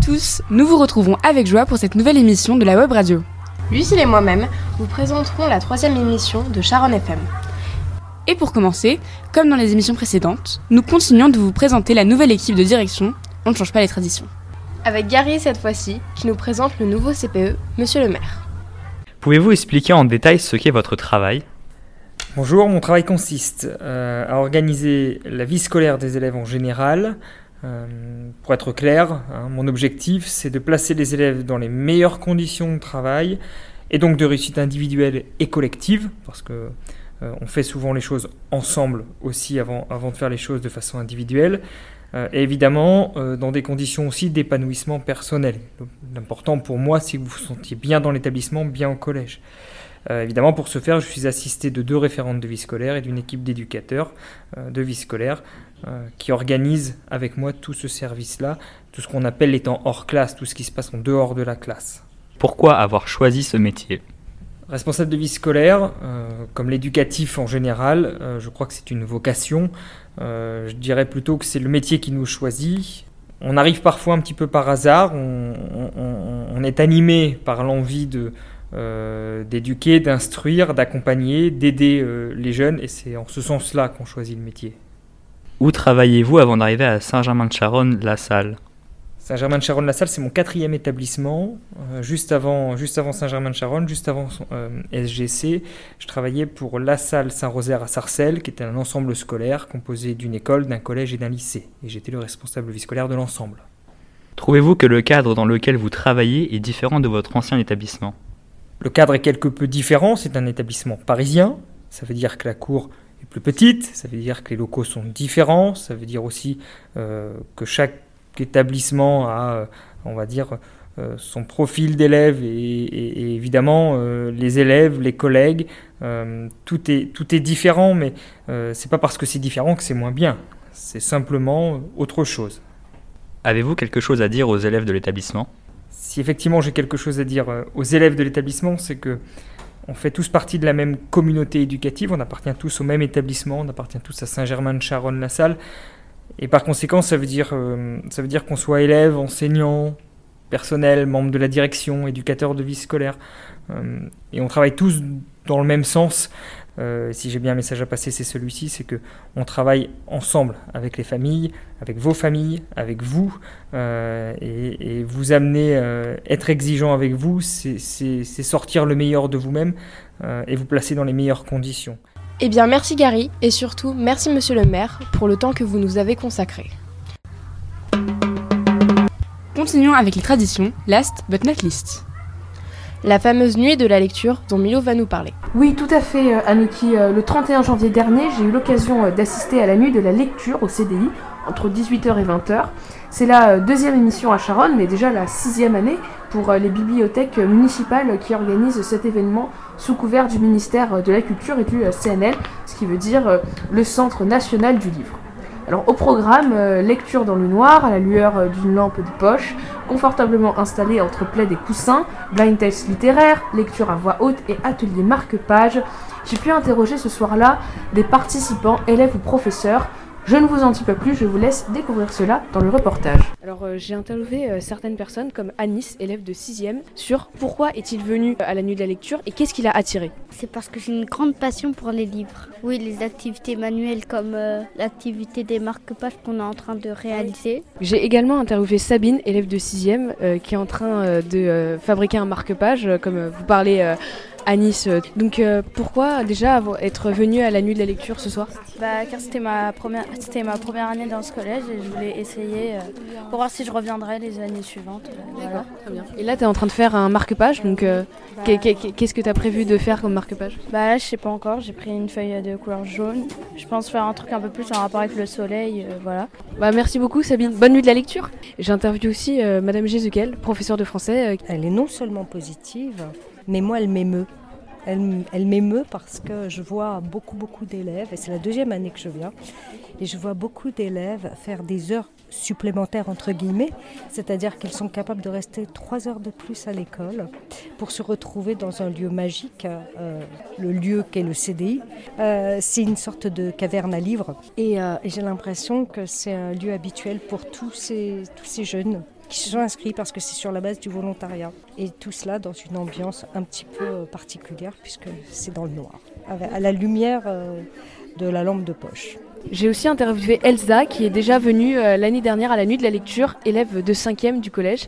tous, nous vous retrouvons avec joie pour cette nouvelle émission de la Web Radio. Lucille et moi-même vous présenterons la troisième émission de Sharon FM. Et pour commencer, comme dans les émissions précédentes, nous continuons de vous présenter la nouvelle équipe de direction. On ne change pas les traditions. Avec Gary cette fois-ci, qui nous présente le nouveau CPE, Monsieur le maire. Pouvez-vous expliquer en détail ce qu'est votre travail? Bonjour, mon travail consiste euh, à organiser la vie scolaire des élèves en général. Euh, pour être clair, hein, mon objectif c'est de placer les élèves dans les meilleures conditions de travail et donc de réussite individuelle et collective, parce que euh, on fait souvent les choses ensemble aussi avant, avant de faire les choses de façon individuelle. et évidemment, dans des conditions aussi d'épanouissement personnel. L'important pour moi, c'est que vous vous sentiez bien dans l'établissement, bien au collège. Euh, évidemment, pour ce faire, je suis assisté de deux référentes de vie scolaire et d'une équipe d'éducateurs euh, de vie scolaire euh, qui organisent avec moi tout ce service-là, tout ce qu'on appelle les temps hors classe, tout ce qui se passe en dehors de la classe. Pourquoi avoir choisi ce métier? Responsable de vie scolaire, comme l'éducatif en général, je crois que c'est une vocation. je dirais plutôt que c'est le métier qui nous choisit. On arrive parfois un petit peu par hasard, on est animé par l'envie de, euh, d'éduquer, d'instruire, d'accompagner, d'aider euh, les jeunes, et c'est en ce sens-là qu'on choisit le métier. Où travaillez-vous avant d'arriver à Saint-Germain-de-Charonne-La Salle? Saint-Germain-de-Charonne-La Salle, c'est mon quatrième établissement. Euh, juste avant, juste avant Saint-Germain-de-Charonne, juste avant SGC, je travaillais pour La Salle Saint-Rosaire à Sarcelles, qui était un ensemble scolaire composé d'une école, d'un collège et d'un lycée. Et j'étais le responsable vie scolaire de l'ensemble. Trouvez-vous que le cadre dans lequel vous travaillez est différent de votre ancien établissement? Le cadre est quelque peu différent, c'est un établissement parisien, ça veut dire que la cour est plus petite, ça veut dire que les locaux sont différents, ça veut dire aussi euh, que chaque établissement a, euh, on va dire, euh, son profil d'élèves et, évidemment les élèves, les collègues, tout, est, tout est différent, mais c'est pas parce que c'est différent que c'est moins bien, c'est simplement autre chose. Avez-vous quelque chose à dire aux élèves de l'établissement? Si effectivement j'ai quelque chose à dire aux élèves de l'établissement, c'est que on fait tous partie de la même communauté éducative, on appartient tous au même établissement, on appartient tous à Saint-Germain-de-Charonne-la-Salle. Et par conséquent, ça veut dire, euh, ça veut dire qu'on soit élève, enseignant, personnel, membre de la direction, éducateur de vie scolaire. Euh, et on travaille tous dans le même sens. Euh, si j'ai bien un message à passer, c'est celui-ci, c'est que on travaille ensemble avec les familles, avec vos familles, avec vous, euh, et, vous amener, euh, être exigeant avec vous, c'est sortir le meilleur de vous-même et vous placer dans les meilleures conditions. Eh bien, merci Gary, et surtout merci Monsieur le maire pour le temps que vous nous avez consacré. Continuons avec les traditions, last but not least la fameuse nuit de la lecture dont Milo va nous parler. Oui, tout à fait, euh, Anouki. Euh, le 31 janvier dernier, j'ai eu l'occasion euh, d'assister à la nuit de la lecture au CDI, entre 18h et 20h. C'est la deuxième émission à Charonne, mais déjà la sixième année pour les bibliothèques municipales qui organisent cet événement sous couvert du ministère de la Culture et du CNL, ce qui veut dire le Centre national du livre. Alors au programme, euh, lecture dans le noir, à la lueur euh, d'une lampe de poche, confortablement installée entre plaid et coussins, blind test littéraire, lecture à voix haute et atelier marque-page. J'ai pu interroger ce soir-là des participants, élèves ou professeurs, je ne vous en dis pas plus, je vous laisse découvrir cela dans le reportage. Alors euh, j'ai interviewé euh, certaines personnes comme Anis, élève de 6e, sur pourquoi est-il venu à la nuit de la lecture et qu'est-ce qui l'a attiré. C'est parce que j'ai une grande passion pour les livres. Oui, les activités manuelles comme euh, l'activité des marque-pages qu'on est en train de réaliser. J'ai également interviewé Sabine, élève de 6e, qui est en train de fabriquer un marque-page, comme vous parlez à Nice. Donc euh, pourquoi déjà être venu à la nuit de la lecture ce soir? Bah, Car c'était ma, première, c'était ma première année dans ce collège et je voulais essayer euh, pour voir si je reviendrais les années suivantes. Euh, D'accord, très bien. Et là tu es en train de faire un marque-page, donc bah, qu'est-ce que tu as prévu de faire comme marque-page? Bah là je sais pas encore, j'ai pris une feuille de couleur jaune. Je pense faire un truc un peu plus en rapport avec le soleil, voilà. Bah merci beaucoup Sabine, bonne nuit de la lecture. J'interviewe aussi Madame Jézuquel, professeure de français. Elle est non seulement positive, mais moi, elle m'émeut. Elle, m'émeut parce que je vois beaucoup, beaucoup d'élèves, et c'est la deuxième année que je viens, et je vois beaucoup d'élèves faire des heures supplémentaires, entre guillemets, c'est-à-dire qu'ils sont capables de rester trois heures de plus à l'école pour se retrouver dans un lieu magique, euh, le lieu qu'est le CDI. Euh, c'est une sorte de caverne à livres, et, euh, et j'ai l'impression que c'est un lieu habituel pour tous ces jeunes qui se sont inscrits parce que c'est sur la base du volontariat. Et tout cela dans une ambiance un petit peu euh, particulière puisque c'est dans le noir, à la lumière euh, de la lampe de poche. J'ai aussi interviewé Elsa qui est déjà venue euh, l'année dernière à la nuit de la lecture, élève de 5e du collège.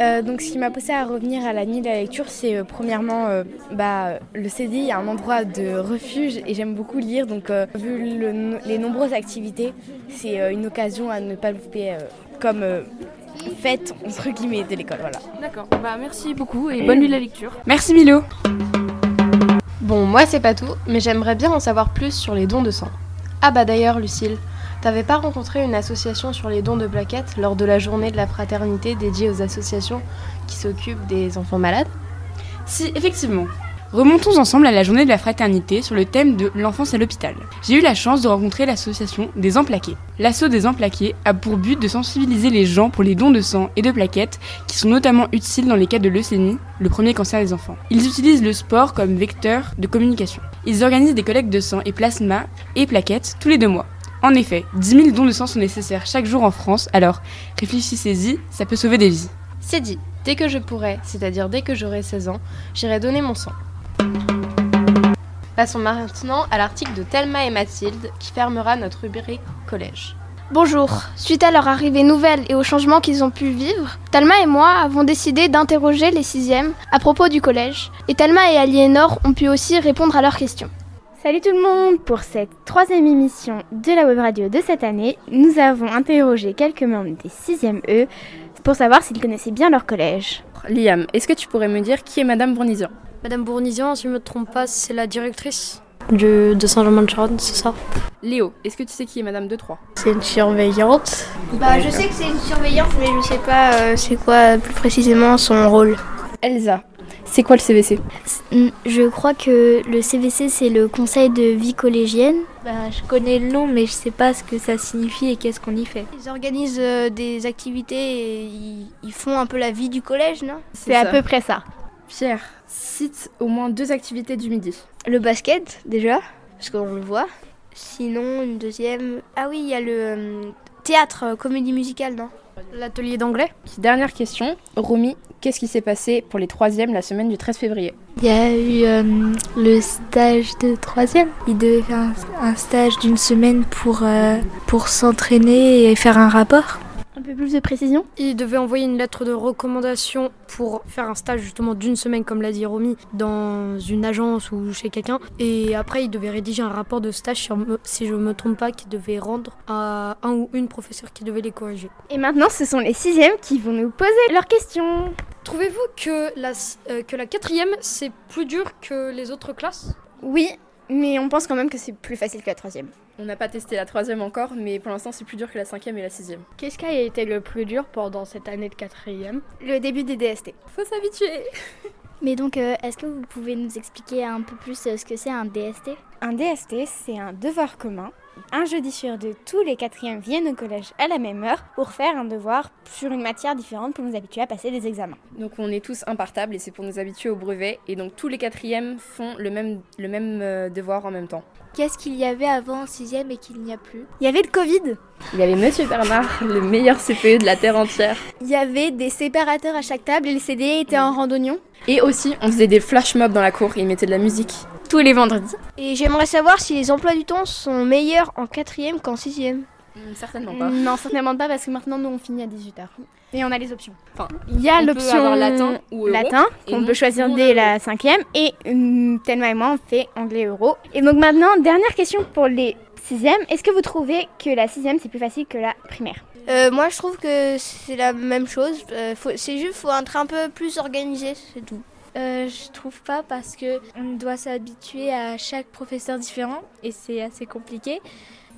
Euh, donc ce qui m'a poussé à revenir à la nuit de la lecture, c'est euh, premièrement euh, bah, le CDI est un endroit de refuge et j'aime beaucoup lire. Donc vu le, les nombreuses activités, c'est une occasion à ne pas louper comme fête entre guillemets de l'école. Voilà. D'accord. Bah merci beaucoup et bonne nuit de la lecture. Merci Milo. Bon, moi c'est pas tout, mais j'aimerais bien en savoir plus sur les dons de sang. Ah bah d'ailleurs Lucille, T'avais pas rencontré une association sur les dons de plaquettes lors de la journée de la fraternité dédiée aux associations qui s'occupent des enfants malades? Si, effectivement. Remontons ensemble à la journée de la fraternité sur le thème de l'enfance à l'hôpital. J'ai eu la chance de rencontrer l'association des Emplaqués. L'assaut des Emplaqués a pour but de sensibiliser les gens pour les dons de sang et de plaquettes qui sont notamment utiles dans les cas de leucémie, le premier cancer des enfants. Ils utilisent le sport comme vecteur de communication. Ils organisent des collectes de sang et plasma et plaquettes tous les deux mois. En effet, 10 000 dons de sang sont nécessaires chaque jour en France, alors réfléchissez-y, ça peut sauver des vies. C'est dit, dès que je pourrai, c'est-à-dire dès que j'aurai 16 ans, j'irai donner mon sang. Passons maintenant à l'article de Thelma et Mathilde qui fermera notre rubrique collège. Bonjour. Suite à leur arrivée nouvelle et aux changements qu'ils ont pu vivre, Talma et moi avons décidé d'interroger les sixièmes à propos du collège. Et Talma et Aliénor ont pu aussi répondre à leurs questions. Salut tout le monde Pour cette troisième émission de la web radio de cette année, nous avons interrogé quelques membres des 6e E pour savoir s'ils connaissaient bien leur collège. Liam, est-ce que tu pourrais me dire qui est Madame Bournizian Madame Bournizian, si je ne me trompe pas, c'est la directrice de, de Saint-Germain-de-Charonne, c'est ça? Léo, est-ce que tu sais qui est Madame De Troyes C'est une surveillante. Bah je sais que c'est une surveillante, mais je sais pas euh, c'est quoi plus précisément son rôle. Elsa, c'est quoi le CVC Je crois que le CVC, c'est le conseil de vie collégienne. Bah, je connais le nom, mais je sais pas ce que ça signifie et qu'est-ce qu'on y fait. Ils organisent euh, des activités et ils, ils, font un peu la vie du collège, non? C'est à peu près ça. Pierre, cite au moins deux activités du midi. Le basket, déjà, parce qu'on le voit. Sinon, une deuxième. Ah oui, il y a le euh, théâtre, euh, comédie musicale, non? L'atelier d'anglais. Dernière question. Romy, qu'est-ce qui s'est passé pour les troisièmes la semaine du 13 février? Il y a eu euh, le stage de troisième. Ils devaient faire un, un stage d'une semaine pour, euh, pour s'entraîner et faire un rapport. Peu plus de précision Il devait envoyer une lettre de recommandation pour faire un stage justement d'une semaine, comme l'a dit Romy, dans une agence ou chez quelqu'un. Et après, il devait rédiger un rapport de stage, sur, si je ne me trompe pas, qu'il devait rendre à un ou une professeur qui devait les corriger. Et maintenant, ce sont les sixièmes qui vont nous poser leurs questions. Trouvez-vous que la, euh, que la quatrième, c'est plus dur que les autres classes? Oui, mais on pense quand même que c'est plus facile que la troisième. On n'a pas testé la troisième encore, mais pour l'instant c'est plus dur que la cinquième et la sixième. Qu'est-ce qui a été le plus dur pendant cette année de quatrième? Le début des DST. Faut s'habituer Mais donc, euh, est-ce que vous pouvez nous expliquer un peu plus euh, ce que c'est un DST Un DST, c'est un devoir commun. Un jeudi sur deux, tous les quatrièmes viennent au collège à la même heure pour faire un devoir sur une matière différente pour nous habituer à passer des examens. Donc on est tous impartables et c'est pour nous habituer au brevet. Et donc tous les quatrièmes font le même, le même euh, devoir en même temps. Qu'est-ce qu'il y avait avant en sixième et qu'il n'y a plus? Il y avait le Covid. Il y avait Monsieur Bernard, le meilleur CPE de la Terre entière. Il y avait des séparateurs à chaque table et les CD étaient en randonnion. Et aussi, on faisait des flash mobs dans la cour et ils mettaient de la musique tous les vendredis. Et j'aimerais savoir si les emplois du temps sont meilleurs en quatrième qu'en sixième. Mmh, certainement pas. Non, certainement pas parce que maintenant nous on finit à 18h. Et on a les options. Enfin, il y a l'option latin ou euro, latin qu'on peut choisir dès la cinquième et euh, Thelma et moi on fait anglais euro. Et donc maintenant dernière question pour les sixièmes. Est-ce que vous trouvez que la sixième c'est plus facile que la primaire? Euh, Moi je trouve que c'est la même chose. Euh, c'est juste faut être un peu plus organisé, c'est tout. Euh, je trouve pas parce que on doit s'habituer à chaque professeur différent et c'est assez compliqué.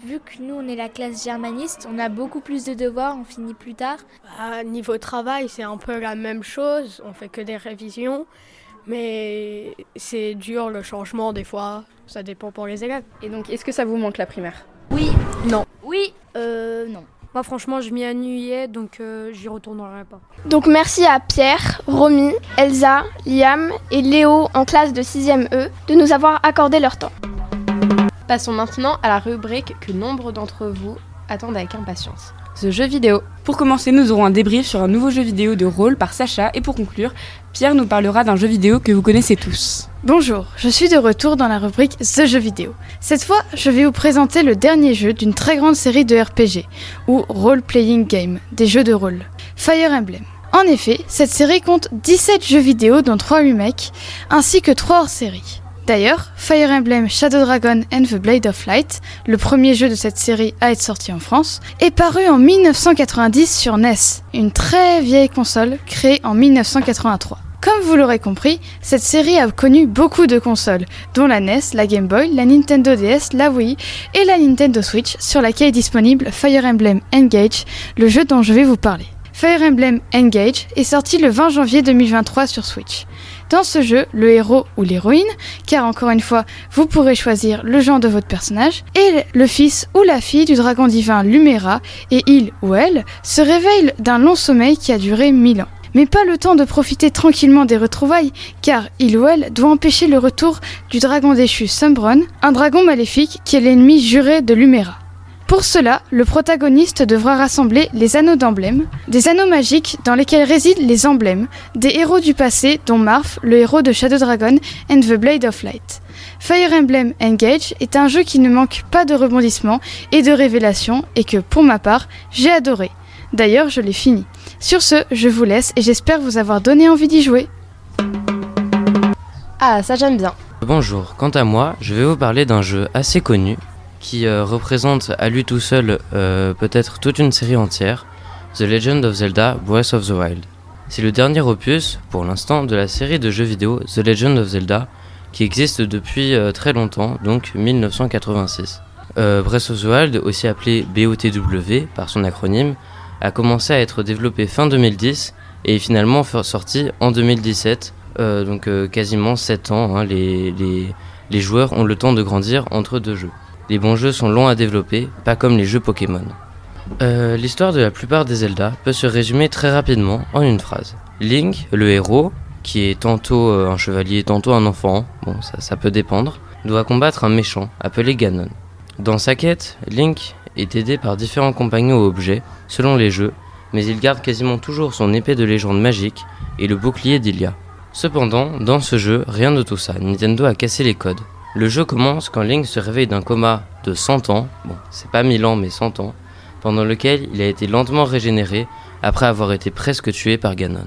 Vu que nous on est la classe germaniste, on a beaucoup plus de devoirs, on finit plus tard. À niveau travail, c'est un peu la même chose, on fait que des révisions, mais c'est dur le changement des fois, ça dépend pour les élèves. Et donc est-ce que ça vous manque la primaire? Oui. Non. Oui. Euh non. Moi, franchement, je m'y ennuyais, donc euh, j'y retournerai pas. Donc, merci à Pierre, Romy, Elsa, Liam et Léo en classe de 6e E de nous avoir accordé leur temps. Passons maintenant à la rubrique que nombre d'entre vous attendent avec impatience. The jeu vidéo. Pour commencer, nous aurons un débrief sur un nouveau jeu vidéo de rôle par Sacha et pour conclure, Pierre nous parlera d'un jeu vidéo que vous connaissez tous. Bonjour, je suis de retour dans la rubrique The jeu vidéo. Cette fois, je vais vous présenter le dernier jeu d'une très grande série de RPG, ou Role Playing Game, des jeux de rôle, Fire Emblem. En effet, cette série compte 17 jeux vidéo dont 3 remakes, ainsi que 3 hors-séries. D'ailleurs, Fire Emblem Shadow Dragon and the Blade of Light, le premier jeu de cette série à être sorti en France, est paru en 1990 sur NES, une très vieille console créée en 1983. Comme vous l'aurez compris, cette série a connu beaucoup de consoles, dont la NES, la Game Boy, la Nintendo DS, la Wii et la Nintendo Switch, sur laquelle est disponible Fire Emblem Engage, le jeu dont je vais vous parler. Fire Emblem Engage est sorti le 20 janvier 2023 sur Switch. Dans ce jeu, le héros ou l'héroïne, car encore une fois, vous pourrez choisir le genre de votre personnage, est le fils ou la fille du dragon divin Lumera, et il ou elle se réveille d'un long sommeil qui a duré 1000 ans. Mais pas le temps de profiter tranquillement des retrouvailles, car il ou elle doit empêcher le retour du dragon déchu Sumbron, un dragon maléfique qui est l'ennemi juré de Lumera. Pour cela, le protagoniste devra rassembler les anneaux d'emblèmes, des anneaux magiques dans lesquels résident les emblèmes des héros du passé dont Marth, le héros de Shadow Dragon and the Blade of Light. Fire Emblem Engage est un jeu qui ne manque pas de rebondissements et de révélations et que, pour ma part, j'ai adoré. D'ailleurs, je l'ai fini. Sur ce, je vous laisse et j'espère vous avoir donné envie d'y jouer. Ah, ça j'aime bien. Bonjour, quant à moi, je vais vous parler d'un jeu assez connu qui euh, représente à lui tout seul euh, peut-être toute une série entière, The Legend of Zelda Breath of the Wild. C'est le dernier opus, pour l'instant, de la série de jeux vidéo The Legend of Zelda, qui existe depuis euh, très longtemps, donc 1986. Breath of the Wild, aussi appelé BOTW par son acronyme, a commencé à être développé fin 2010 et est finalement sorti en 2017, donc quasiment 7 ans. Hein, les, les, les joueurs ont le temps de grandir entre deux jeux. Les bons jeux sont longs à développer, pas comme les jeux Pokémon. Euh, l'histoire de la plupart des Zelda peut se résumer très rapidement en une phrase. Link, le héros, qui est tantôt euh, un chevalier, tantôt un enfant, bon ça, ça peut dépendre, doit combattre un méchant appelé Ganon. Dans sa quête, Link est aidé par différents compagnons ou objets, selon les jeux, mais il garde quasiment toujours son épée de légende magique et le bouclier d'Ilia. Cependant, dans ce jeu, rien de tout ça, Nintendo a cassé les codes. Le jeu commence quand Link se réveille d'un coma de 100 ans, bon, c'est pas 1000 ans mais 100 ans, pendant lequel il a été lentement régénéré après avoir été presque tué par Ganon.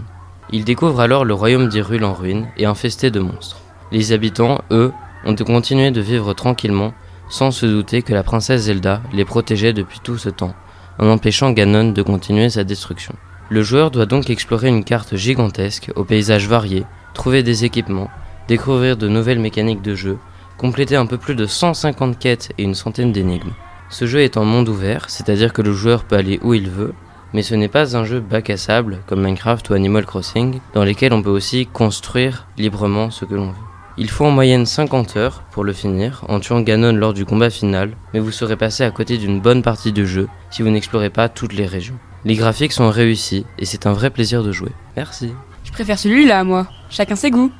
Il découvre alors le royaume d'Hyrule en ruine et infesté de monstres. Les habitants, eux, ont continué de vivre tranquillement, sans se douter que la princesse Zelda les protégeait depuis tout ce temps, en empêchant Ganon de continuer sa destruction. Le joueur doit donc explorer une carte gigantesque, aux paysages variés, trouver des équipements, découvrir de nouvelles mécaniques de jeu, compléter un peu plus de 150 quêtes et une centaine d'énigmes. Ce jeu est en monde ouvert, c'est-à-dire que le joueur peut aller où il veut, mais ce n'est pas un jeu bac à sable comme Minecraft ou Animal Crossing, dans lesquels on peut aussi construire librement ce que l'on veut. Il faut en moyenne 50 heures pour le finir, en tuant Ganon lors du combat final, mais vous serez passé à côté d'une bonne partie du jeu si vous n'explorez pas toutes les régions. Les graphiques sont réussis et c'est un vrai plaisir de jouer. Merci. Je préfère celui-là, moi. Chacun ses goûts.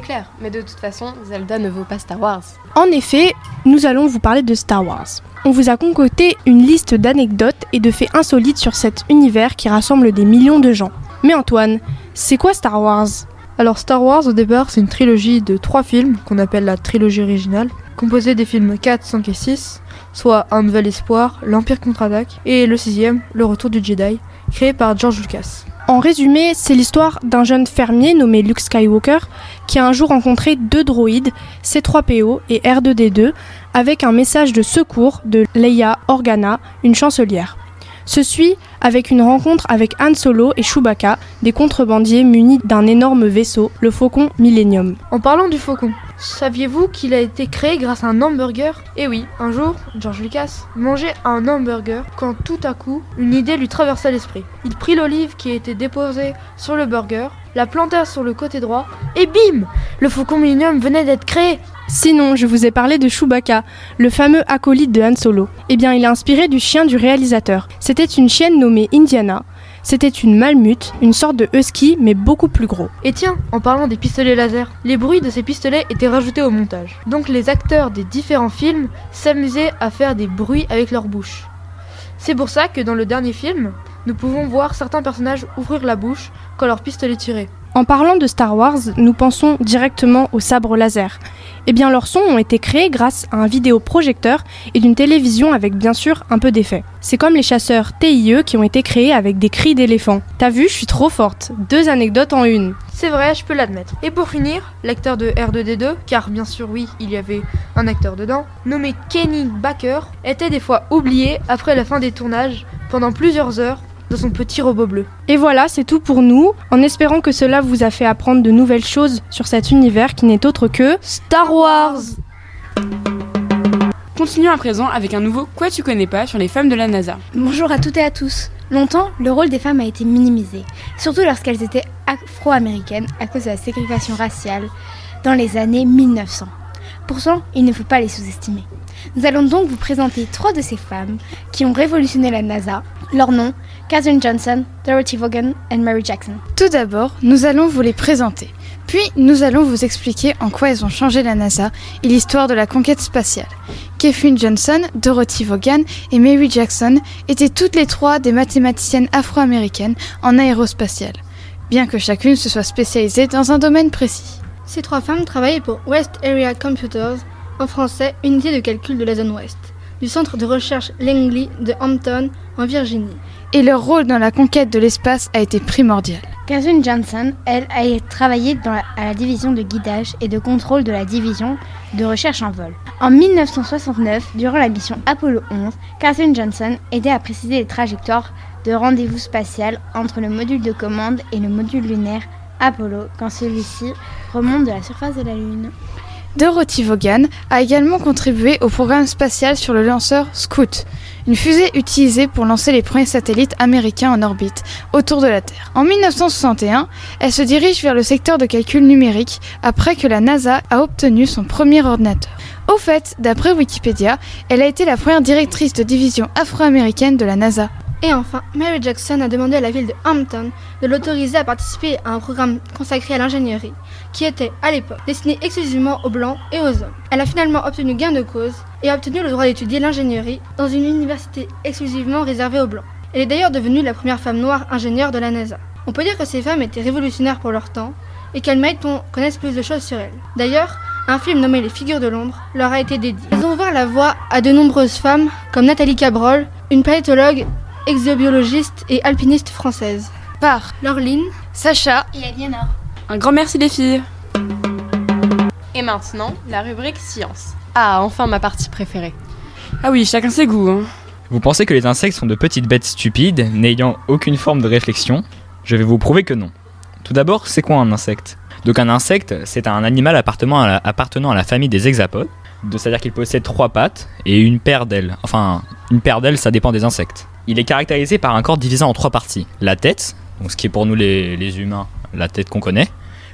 C'est clair, mais de toute façon, Zelda ne vaut pas Star Wars. En effet, nous allons vous parler de Star Wars. On vous a concocté une liste d'anecdotes et de faits insolites sur cet univers qui rassemble des millions de gens. Mais Antoine, c'est quoi Star Wars? Alors Star Wars au départ c'est une trilogie de trois films qu'on appelle la trilogie originale, composée des films 4, 5 et 6, soit Un Nouvel Espoir, L'Empire contre-attaque et le sixième, Le Retour du Jedi, créé par George Lucas. En résumé, c'est l'histoire d'un jeune fermier nommé Luke Skywalker qui a un jour rencontré deux droïdes, C3PO et R2D2, avec un message de secours de Leia Organa, une chancelière. Se suit avec une rencontre avec Han Solo et Chewbacca, des contrebandiers munis d'un énorme vaisseau, le Faucon Millennium. En parlant du Faucon, saviez-vous qu'il a été créé grâce à un hamburger? Eh oui, un jour, George Lucas mangeait un hamburger quand tout à coup, une idée lui traversa l'esprit. Il prit l'olive qui était déposée sur le burger, la planta sur le côté droit, et bim Le Faucon Millennium venait d'être créé Sinon, je vous ai parlé de Chewbacca, le fameux acolyte de Han Solo. Eh bien, il est inspiré du chien du réalisateur. C'était une chienne nommée Indiana. C'était une malmute, une sorte de husky, mais beaucoup plus gros. Et tiens, en parlant des pistolets laser, les bruits de ces pistolets étaient rajoutés au montage. Donc les acteurs des différents films s'amusaient à faire des bruits avec leur bouche. C'est pour ça que dans le dernier film, nous pouvons voir certains personnages ouvrir la bouche quand leur pistolet est tiré. En parlant de Star Wars, nous pensons directement au sabre laser. Eh bien, leurs sons ont été créés grâce à un vidéoprojecteur et d'une télévision avec bien sûr un peu d'effet. C'est comme les chasseurs TIE qui ont été créés avec des cris d'éléphant. T'as vu, je suis trop forte. Deux anecdotes en une. C'est vrai, je peux l'admettre. Et pour finir, l'acteur de R2D2, car bien sûr oui, il y avait un acteur dedans, nommé Kenny Baker, était des fois oublié après la fin des tournages pendant plusieurs heures dans son petit robot bleu. Et voilà, c'est tout pour nous, en espérant que cela vous a fait apprendre de nouvelles choses sur cet univers qui n'est autre que Star Wars Continuons à présent avec un nouveau Quoi tu connais pas sur les femmes de la NASA. Bonjour à toutes et à tous. Longtemps, le rôle des femmes a été minimisé, surtout lorsqu'elles étaient afro-américaines à cause de la ségrégation raciale dans les années 1900. Pourtant, il ne faut pas les sous-estimer. Nous allons donc vous présenter trois de ces femmes qui ont révolutionné la NASA. Leurs noms, Katherine Johnson, Dorothy Vaughan et Mary Jackson. Tout d'abord, nous allons vous les présenter. Puis, nous allons vous expliquer en quoi elles ont changé la NASA et l'histoire de la conquête spatiale. Katherine Johnson, Dorothy Vaughan et Mary Jackson étaient toutes les trois des mathématiciennes afro-américaines en aérospatiale, bien que chacune se soit spécialisée dans un domaine précis. Ces trois femmes travaillaient pour West Area Computers, en français Unité de calcul de la zone ouest, du centre de recherche Langley de Hampton, en Virginie. Et leur rôle dans la conquête de l'espace a été primordial. Catherine Johnson, elle, a travaillé à la division de guidage et de contrôle de la division de recherche en vol. En 1969, durant la mission Apollo 11, Catherine Johnson aidait à préciser les trajectoires de rendez-vous spatial entre le module de commande et le module lunaire Apollo quand celui-ci remonte de la surface de la Lune. Dorothy Vaughan a également contribué au programme spatial sur le lanceur Scout, une fusée utilisée pour lancer les premiers satellites américains en orbite autour de la Terre. En 1961, elle se dirige vers le secteur de calcul numérique après que la NASA a obtenu son premier ordinateur. Au fait, d'après Wikipédia, elle a été la première directrice de division afro-américaine de la NASA. Et enfin, Mary Jackson a demandé à la ville de Hampton de l'autoriser à participer à un programme consacré à l'ingénierie, qui était, à l'époque, destiné exclusivement aux Blancs et aux hommes. Elle a finalement obtenu gain de cause et a obtenu le droit d'étudier l'ingénierie dans une université exclusivement réservée aux Blancs. Elle est d'ailleurs devenue la première femme noire ingénieure de la NASA. On peut dire que ces femmes étaient révolutionnaires pour leur temps et qu'elles méritent qu'on connaisse plus de choses sur elles. D'ailleurs, un film nommé Les figures de l'ombre leur a été dédié. Ils ont ouvert la voie à de nombreuses femmes comme Nathalie Cabrol, une planétologue exobiologiste et alpiniste française. Par Laureline, Sacha et Aliénor. Un grand merci les filles. Et maintenant, la rubrique science. Ah, enfin ma partie préférée. Ah oui, chacun ses goûts. Hein. Vous pensez que les insectes sont de petites bêtes stupides, n'ayant aucune forme de réflexion? Je vais vous prouver que non. Tout d'abord, c'est quoi un insecte? Donc un insecte, c'est un animal appartenant à la, appartenant à la famille des hexapodes, c'est-à-dire qu'il possède trois pattes et une paire d'ailes. Enfin, une paire d'ailes, ça dépend des insectes. Il est caractérisé par un corps divisé en trois parties. La tête, ce qui est pour nous les, humains la tête qu'on connaît,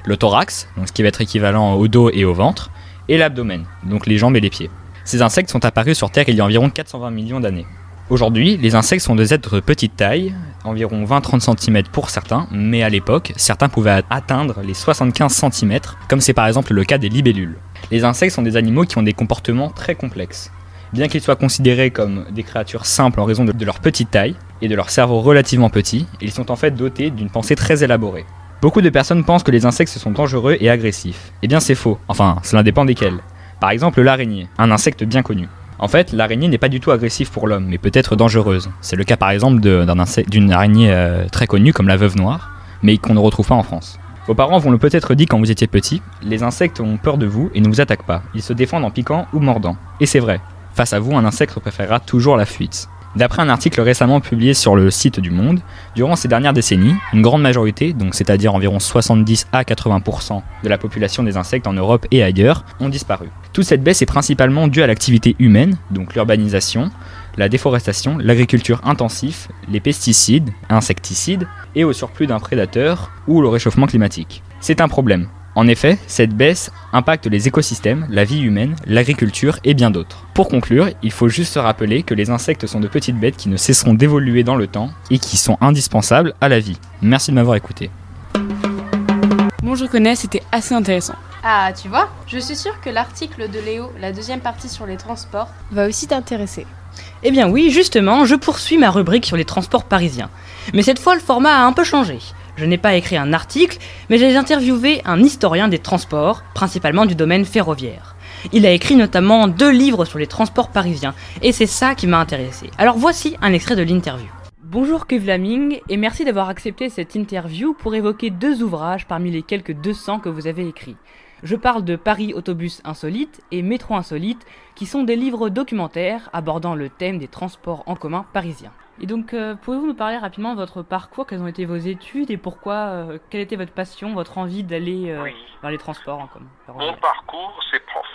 le thorax, ce qui va être équivalent au dos et au ventre, et l'abdomen, donc les jambes et les pieds. Ces insectes sont apparus sur Terre il y a environ 420 millions d'années. Aujourd'hui, les insectes sont des êtres de petite taille, environ 20-30 cm pour certains, mais à l'époque, certains pouvaient atteindre les 75 cm, comme c'est par exemple le cas des libellules. Les insectes sont des animaux qui ont des comportements très complexes. Bien qu'ils soient considérés comme des créatures simples en raison de leur petite taille et de leur cerveau relativement petit, ils sont en fait dotés d'une pensée très élaborée. Beaucoup de personnes pensent que les insectes sont dangereux et agressifs. Eh bien c'est faux, enfin cela dépend desquels. Par exemple l'araignée, un insecte bien connu. En fait, l'araignée n'est pas du tout agressive pour l'homme, mais peut être dangereuse. C'est le cas par exemple d'une araignée euh, très connue comme la veuve noire, mais qu'on ne retrouve pas en France. Vos parents vous l'ont peut-être dit quand vous étiez petit, les insectes ont peur de vous et ne vous attaquent pas. Ils se défendent en piquant ou mordant. Et c'est vrai. Face à vous, un insecte préférera toujours la fuite. D'après un article récemment publié sur le site du Monde, durant ces dernières décennies, une grande majorité, donc c'est-à-dire environ 70 à 80% de la population des insectes en Europe et ailleurs, ont disparu. Toute cette baisse est principalement due à l'activité humaine, donc l'urbanisation, la déforestation, l'agriculture intensive, les pesticides, insecticides et au surplus d'un prédateur ou le réchauffement climatique. C'est un problème, en effet, cette baisse impacte les écosystèmes, la vie humaine, l'agriculture et bien d'autres. Pour conclure, il faut juste se rappeler que les insectes sont de petites bêtes qui ne cesseront d'évoluer dans le temps et qui sont indispensables à la vie. Merci de m'avoir écouté. Bon, je reconnais, c'était assez intéressant. Ah, tu vois, je suis sûre que l'article de Léo, la deuxième partie sur les transports, va aussi t'intéresser. Eh bien oui, justement, je poursuis ma rubrique sur les transports parisiens. Mais cette fois, le format a un peu changé. Je n'ai pas écrit un article, mais j'ai interviewé un historien des transports, principalement du domaine ferroviaire. Il a écrit notamment deux livres sur les transports parisiens, et c'est ça qui m'a intéressé. Alors voici un extrait de l'interview. Bonjour Kev Laming, et merci d'avoir accepté cette interview pour évoquer deux ouvrages parmi les quelques 200 que vous avez écrits. Je parle de Paris Autobus Insolite et Métro Insolite, qui sont des livres documentaires abordant le thème des transports en commun parisiens. Et donc, euh, pouvez-vous nous parler rapidement de votre parcours, quelles ont été vos études et pourquoi, euh, quelle était votre passion, votre envie d'aller euh, vers les transports en commun Mon parcours, c'est prof.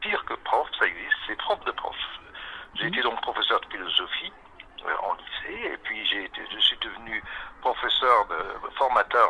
Pire que prof, ça existe, c'est prof de prof. J'ai été donc professeur de philosophie en lycée et puis j'ai été, je suis devenu professeur de formateur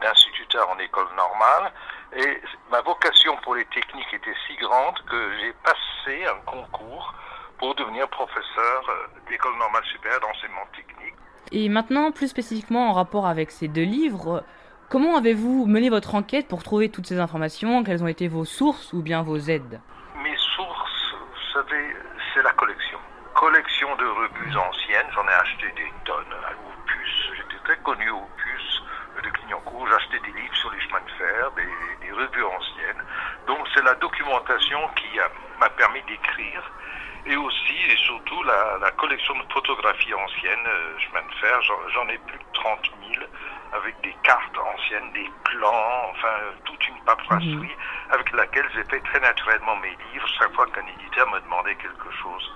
d'instituteur en école normale et ma vocation pour les techniques était si grande que j'ai passé un concours pour devenir professeur euh, d'école normale supérieure d'enseignement technique. Et maintenant, plus spécifiquement en rapport avec ces deux livres, comment avez-vous mené votre enquête pour trouver toutes ces informations? Quelles ont été vos sources ou bien vos aides Mes sources, vous savez, c'est la collection. Collection de revues anciennes, j'en ai acheté des tonnes à Opus. J'étais très connu au Opus de Clignancourt, j'achetais des livres sur les chemins de fer, des, des revues anciennes. Donc c'est la documentation qui m'a permis d'écrire et aussi et surtout la, la collection de photographies anciennes, euh, chemin de fer, j'en ai plus de 30 000 avec des cartes anciennes, des plans, enfin toute une paperasserie mhm. avec laquelle j'ai fait très naturellement mes livres chaque fois qu'un éditeur me demandait quelque chose.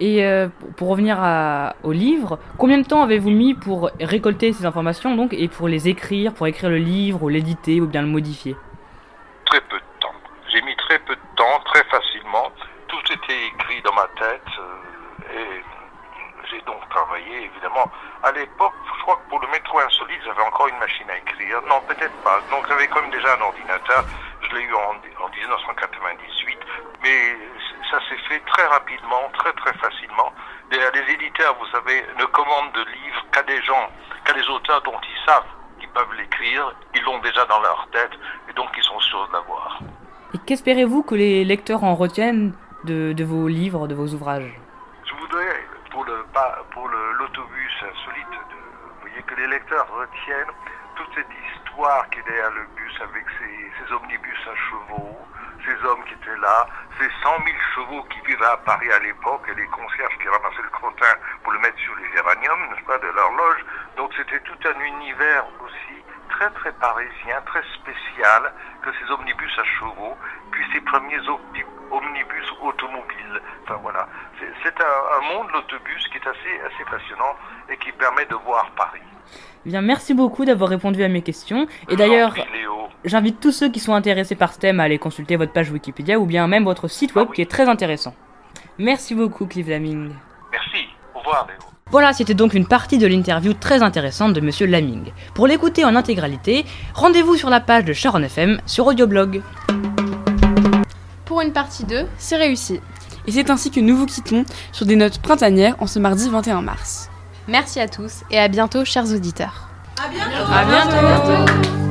Et euh, pour revenir à, au livre, combien de temps avez-vous mis pour récolter ces informations donc et pour les écrire, pour écrire le livre ou l'éditer ou bien le modifier? Très peu de temps. J'ai mis très peu de temps, très facilement. Tout était écrit dans ma tête euh, donc travaillé évidemment. À l'époque, je crois que pour le métro insolite, j'avais encore une machine à écrire. Non, peut-être pas. Donc j'avais quand même déjà un ordinateur. Je l'ai eu en, en 1998. Mais ça s'est fait très rapidement, très très facilement. Les, éditeurs, vous savez, ne commandent de livres qu'à des gens, qu'à des auteurs dont ils savent qu'ils peuvent l'écrire, ils l'ont déjà dans leur tête, et donc ils sont sûrs de l'avoir. Et qu'espérez-vous que les lecteurs en retiennent de, vos livres, de vos ouvrages Je voudrais, pour le pour l'autobus insolite, de, vous voyez les lecteurs retiennent toute cette histoire qui est derrière le bus avec ces, ces omnibus à chevaux, ces hommes qui étaient là, ces 100 000 chevaux qui vivaient à Paris à l'époque et les concierges qui ramassaient le crottin pour le mettre sur les géraniums, n'est-ce pas, de l'horloge. Donc c'était tout un univers aussi très très parisien, très spécial que ces omnibus à chevaux, puis ces premiers omnibus automobiles. Enfin voilà, c'est un, un, monde l'autobus qui est assez assez passionnant et qui permet de voir Paris. Eh bien, merci beaucoup d'avoir répondu à mes questions. Et d'ailleurs, j'invite tous ceux qui sont intéressés par ce thème à aller consulter votre page Wikipédia ou bien même votre site web qui est très intéressant. Merci beaucoup, Clive Laming. Merci. Au revoir, Léo. Voilà, c'était donc une partie de l'interview très intéressante de Monsieur Laming. Pour l'écouter en intégralité, rendez-vous sur la page de Sharon FM sur Audioblog. Pour une partie 2, c'est réussi. Et c'est ainsi que nous vous quittons sur des notes printanières en ce mardi 21 mars. Merci à tous et à bientôt, chers auditeurs. À bientôt. À bientôt.